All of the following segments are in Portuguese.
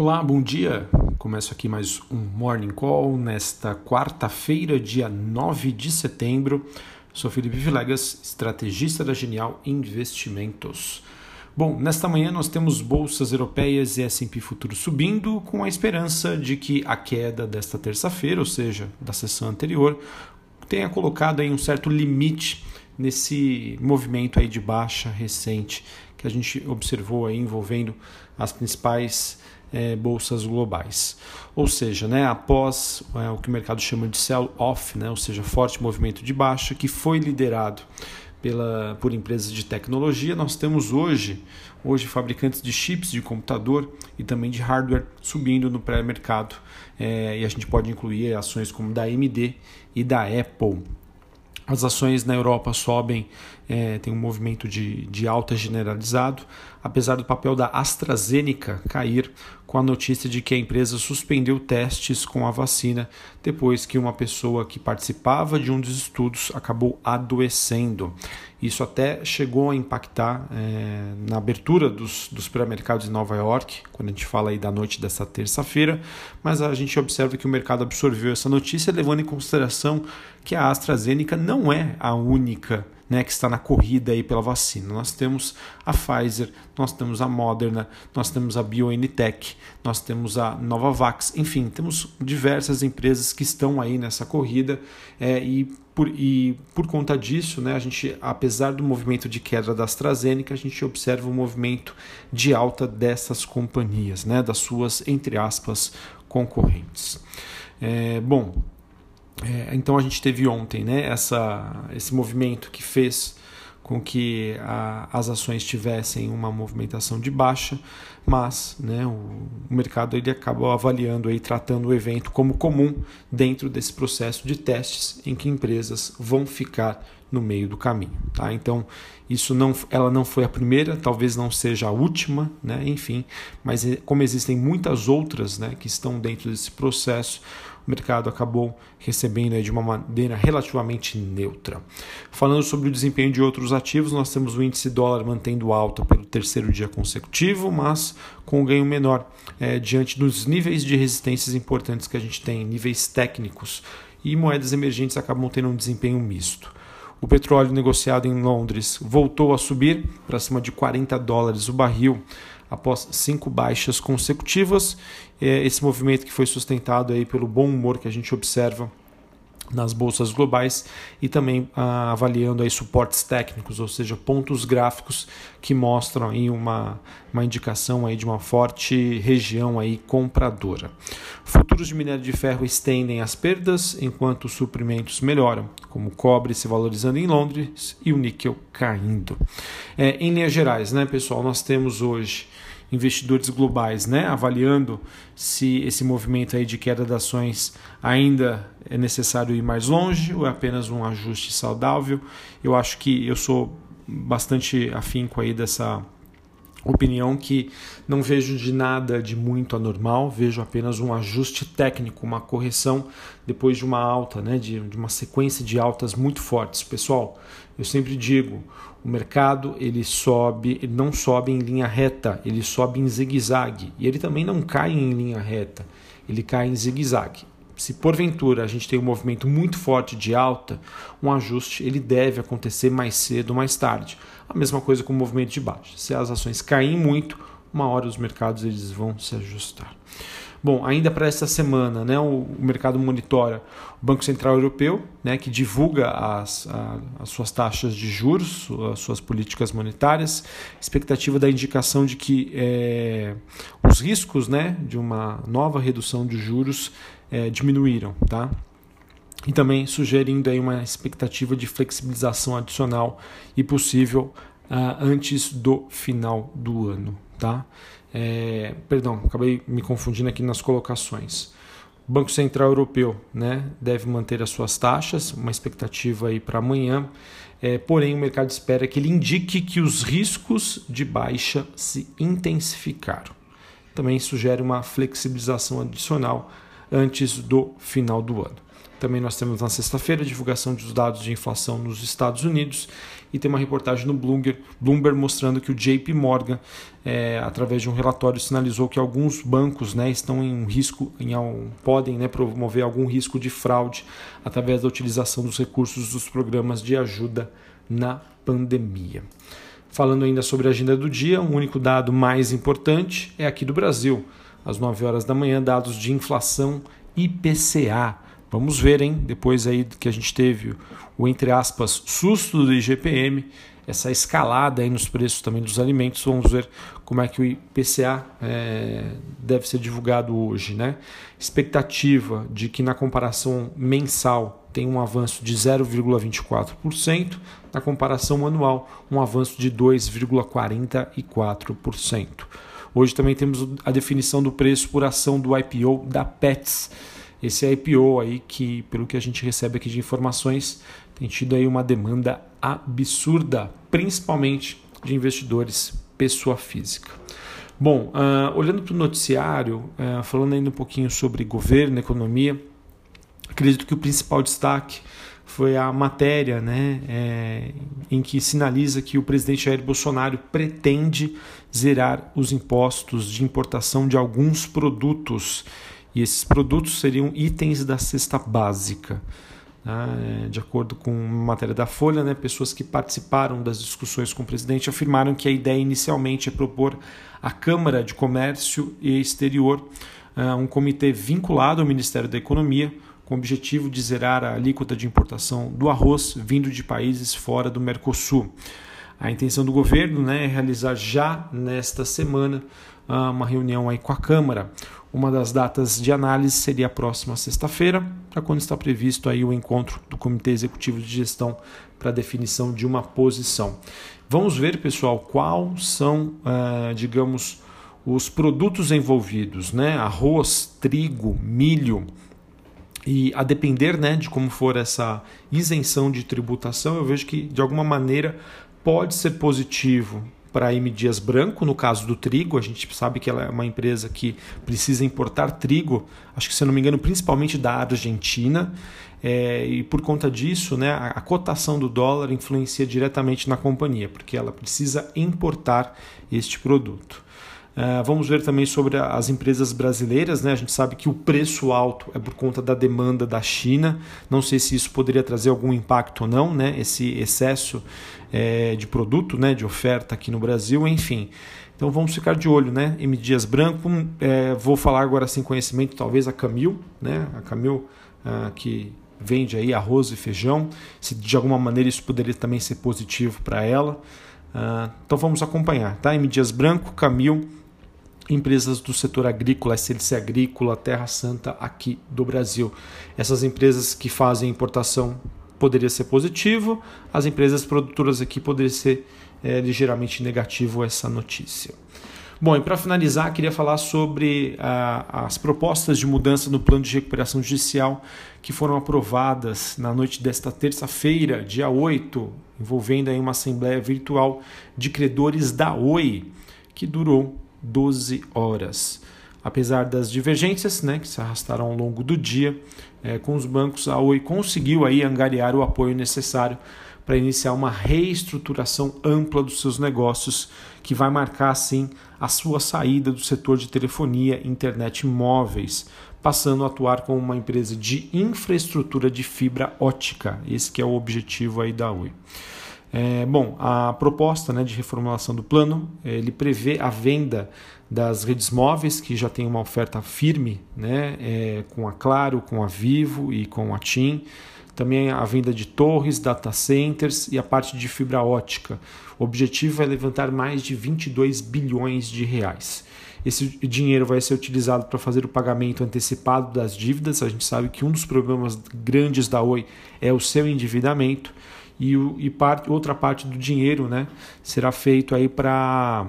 Olá, bom dia. Começo aqui mais um Morning Call nesta quarta-feira, dia 9 de setembro. Sou Felipe Vilegas, estrategista da Genial Investimentos. Bom, nesta manhã nós temos bolsas europeias e S&P futuro subindo, com a esperança de que a queda desta terça-feira, ou seja, da sessão anterior, tenha colocado aí um certo limite nesse movimento aí de baixa recente que a gente observou aí envolvendo as principais é, bolsas globais. Ou seja, né, após é, o que o mercado chama de sell-off, né, ou seja, forte movimento de baixa, que foi liderado pela, por empresas de tecnologia, nós temos hoje, hoje fabricantes de chips de computador e também de hardware subindo no pré-mercado. É, e a gente pode incluir ações como da AMD e da Apple. As ações na Europa sobem, é, tem um movimento de, de alta generalizado, apesar do papel da AstraZeneca cair com a notícia de que a empresa suspendeu testes com a vacina depois que uma pessoa que participava de um dos estudos acabou adoecendo. Isso até chegou a impactar é, na abertura dos, dos supermercados em Nova York, quando a gente fala aí da noite dessa terça-feira, mas a gente observa que o mercado absorveu essa notícia, levando em consideração que a AstraZeneca não é a única né, que está na corrida aí pela vacina. Nós temos a Pfizer, nós temos a Moderna, nós temos a BioNTech, nós temos a Novavax, enfim, temos diversas empresas que estão aí nessa corrida é, e por, e por conta disso, né, a gente, apesar do movimento de queda da AstraZeneca, a gente observa um movimento de alta dessas companhias, né, das suas, entre aspas, concorrentes. É, bom, é, então a gente teve ontem né, essa, esse movimento que fez com que a, as ações tivessem uma movimentação de baixa, mas né, o, o, mercado ele acabou avaliando e tratando o evento como comum dentro desse processo de testes em que empresas vão ficar no meio do caminho. Tá? Então, isso não, ela não foi a primeira, talvez não seja a última, né? enfim, mas como existem muitas outras né, que estão dentro desse processo, o mercado acabou recebendo de uma maneira relativamente neutra. Falando sobre o desempenho de outros ativos, nós temos o índice dólar mantendo alta pelo terceiro dia consecutivo, mas com um ganho menor é, diante dos níveis de resistências importantes que a gente tem, níveis técnicos, e moedas emergentes acabam tendo um desempenho misto. O petróleo negociado em Londres voltou a subir para cima de 40 dólares o barril após cinco baixas consecutivas. É esse movimento que foi sustentado aí pelo bom humor que a gente observa nas bolsas globais e também ah, avaliando aí suportes técnicos, ou seja, pontos gráficos que mostram aí uma, uma indicação aí de uma forte região aí compradora. Futuros de minério de ferro estendem as perdas enquanto os suprimentos melhoram, como o cobre se valorizando em Londres e o níquel caindo. É, em linhas gerais, né, pessoal, nós temos hoje investidores globais, né, avaliando se esse movimento aí de queda de ações ainda é necessário ir mais longe ou é apenas um ajuste saudável. Eu acho que eu sou bastante afinco aí dessa opinião que não vejo de nada de muito anormal, vejo apenas um ajuste técnico, uma correção depois de uma alta, né, de, de uma sequência de altas muito fortes. Pessoal, eu sempre digo, o mercado ele sobe, ele não sobe em linha reta, ele sobe em zigue-zague e ele também não cai em linha reta, ele cai em zigue-zague. Se porventura a gente tem um movimento muito forte de alta, um ajuste ele deve acontecer mais cedo ou mais tarde. A mesma coisa com o movimento de baixa. Se as ações caem muito, uma hora os mercados eles vão se ajustar. Bom, ainda para essa semana, né, o, o, mercado monitora o Banco Central Europeu, né, que divulga as, a, as suas taxas de juros, as suas políticas monetárias, expectativa da indicação de que é, os riscos né, de uma nova redução de juros é, diminuíram. Tá? E também sugerindo aí uma expectativa de flexibilização adicional e possível uh, antes do final do ano. Tá? É, perdão, acabei me confundindo aqui nas colocações. O Banco Central Europeu né, deve manter as suas taxas, uma expectativa aí para amanhã, é, porém o mercado espera que ele indique que os riscos de baixa se intensificaram. Também sugere uma flexibilização adicional antes do final do ano. Também nós temos na sexta-feira a divulgação dos dados de inflação nos Estados Unidos e tem uma reportagem no Bloomberg, Bloomberg mostrando que o JP Morgan, é, através de um relatório, sinalizou que alguns bancos né, estão em risco, em, podem né, promover algum risco de fraude através da utilização dos recursos dos programas de ajuda na pandemia. Falando ainda sobre a agenda do dia, o único dado mais importante é aqui do Brasil. Às 9 horas da manhã, dados de inflação IPCA. Vamos ver, hein? Depois aí que a gente teve o entre aspas susto do IGPM, essa escalada aí nos preços também dos alimentos, vamos ver como é que o IPCA é, deve ser divulgado hoje, né? Expectativa de que na comparação mensal tem um avanço de 0,24%, na comparação anual, um avanço de 2,44%. Hoje também temos a definição do preço por ação do IPO da Pets. Esse IPO aí que, pelo que a gente recebe aqui de informações, tem tido aí uma demanda absurda, principalmente de investidores pessoa física. Bom, uh, olhando para o noticiário, uh, falando ainda um pouquinho sobre governo, economia, acredito que o principal destaque foi a matéria né, é, em que sinaliza que o presidente Jair Bolsonaro pretende zerar os impostos de importação de alguns produtos. E esses produtos seriam itens da cesta básica. Né? De acordo com uma matéria da Folha, né, pessoas que participaram das discussões com o presidente afirmaram que a ideia inicialmente é propor à Câmara de Comércio e Exterior uh, um comitê vinculado ao Ministério da Economia com o objetivo de zerar a alíquota de importação do arroz vindo de países fora do Mercosul. A intenção do governo né, é realizar já nesta semana ah, uma reunião aí com a Câmara. Uma das datas de análise seria a próxima sexta-feira, para quando está previsto aí o encontro do Comitê Executivo de Gestão para definição de uma posição. Vamos ver, pessoal, quais são, ah, digamos, os produtos envolvidos, né? Arroz, trigo, milho, e a depender né, de como for essa isenção de tributação, eu vejo que de alguma maneira pode ser positivo para a M Dias Branco, no caso do trigo, a gente sabe que ela é uma empresa que precisa importar trigo, acho que se não me engano, principalmente da Argentina, é, e por conta disso, né, a, a cotação do dólar influencia diretamente na companhia, porque ela precisa importar este produto. Uh, vamos ver também sobre as empresas brasileiras. Né? A gente sabe que o preço alto é por conta da demanda da China. Não sei se isso poderia trazer algum impacto ou não, né? esse excesso é, de produto, né? de oferta aqui no Brasil, enfim. Então vamos ficar de olho, né? M. Dias Branco, é, vou falar agora sem conhecimento, talvez a Camil, né? A Camil uh, que vende aí arroz e feijão, se de alguma maneira isso poderia também ser positivo para ela. Uh, então vamos acompanhar, tá? M. Dias Branco, Camil empresas do setor agrícola, SLC Agrícola, Terra Santa aqui do Brasil. Essas empresas que fazem importação poderia ser positivo, as empresas produtoras aqui poderia ser é, ligeiramente negativo essa notícia. Bom, e para finalizar, queria falar sobre ah, as propostas de mudança no plano de recuperação judicial que foram aprovadas na noite desta terça-feira, dia 8, envolvendo aí uma assembleia virtual de credores da Oi, que durou 12 horas. Apesar das divergências né, que se arrastaram ao longo do dia é, com os bancos, a Oi conseguiu aí angariar o apoio necessário para iniciar uma reestruturação ampla dos seus negócios, que vai marcar assim a sua saída do setor de telefonia e internet móveis, passando a atuar como uma empresa de infraestrutura de fibra ótica. Esse que é o objetivo aí da Oi. É, bom, a proposta né, de reformulação do plano ele prevê a venda das redes móveis que já tem uma oferta firme, né, é, com a Claro, com a Vivo e com a TIM. Também a venda de torres, data centers e a parte de fibra ótica. O objetivo é levantar mais de 22 bilhões de reais. Esse dinheiro vai ser utilizado para fazer o pagamento antecipado das dívidas. A gente sabe que um dos problemas grandes da Oi é o seu endividamento e, e parte, outra parte do dinheiro né, será feito aí para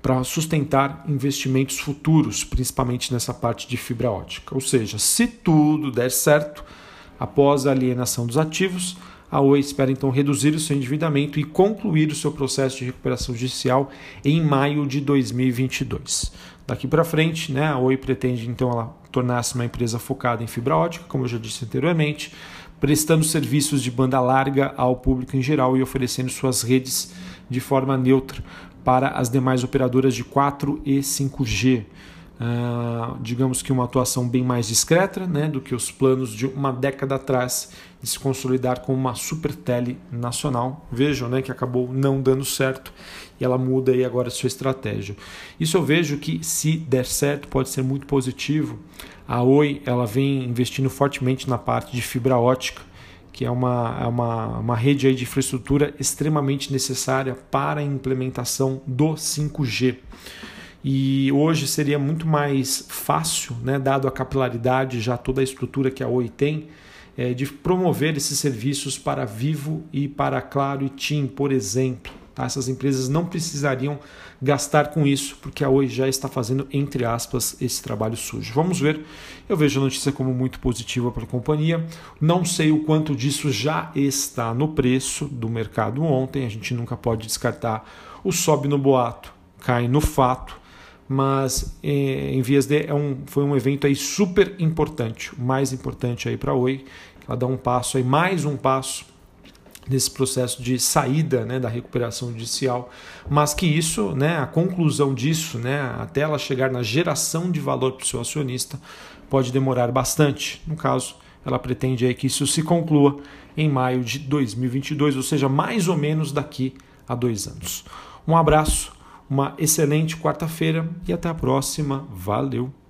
para sustentar investimentos futuros, principalmente nessa parte de fibra ótica. Ou seja, se tudo der certo, após a alienação dos ativos, a Oi espera então reduzir o seu endividamento e concluir o seu processo de recuperação judicial em maio de 2022. Daqui para frente, né, a Oi pretende então tornar-se uma empresa focada em fibra ótica, como eu já disse anteriormente, prestando serviços de banda larga ao público em geral e oferecendo suas redes de forma neutra para as demais operadoras de 4 e 5G. Uh, digamos que uma atuação bem mais discreta né, do que os planos de uma década atrás de se consolidar como uma super tele nacional. Vejam né, que acabou não dando certo e ela muda aí agora a sua estratégia. Isso eu vejo que se der certo pode ser muito positivo. A Oi ela vem investindo fortemente na parte de fibra ótica que é uma, é uma, uma rede aí de infraestrutura extremamente necessária para a implementação do 5G. E hoje seria muito mais fácil, né, dado a capilaridade, já toda a estrutura que a Oi tem, é, de promover esses serviços para Vivo e para Claro e TIM, por exemplo. Tá? Essas empresas não precisariam gastar com isso, porque a Oi já está fazendo, entre aspas, esse trabalho sujo. Vamos ver. Eu vejo a notícia como muito positiva para a companhia. Não sei o quanto disso já está no preço do mercado ontem. A gente nunca pode descartar o sobe no boato, cai no fato mas eh, em vias de é um, foi um evento aí super importante, mais importante aí para a Oi. Ela dá um passo aí, mais um passo nesse processo de saída né, da recuperação judicial, mas que isso, né, a conclusão disso, né, até ela chegar na geração de valor para o seu acionista, pode demorar bastante. No caso, ela pretende aí que isso se conclua em maio de 2022, ou seja, mais ou menos daqui a dois anos. Um abraço uma excelente quarta-feira e até a próxima. Valeu!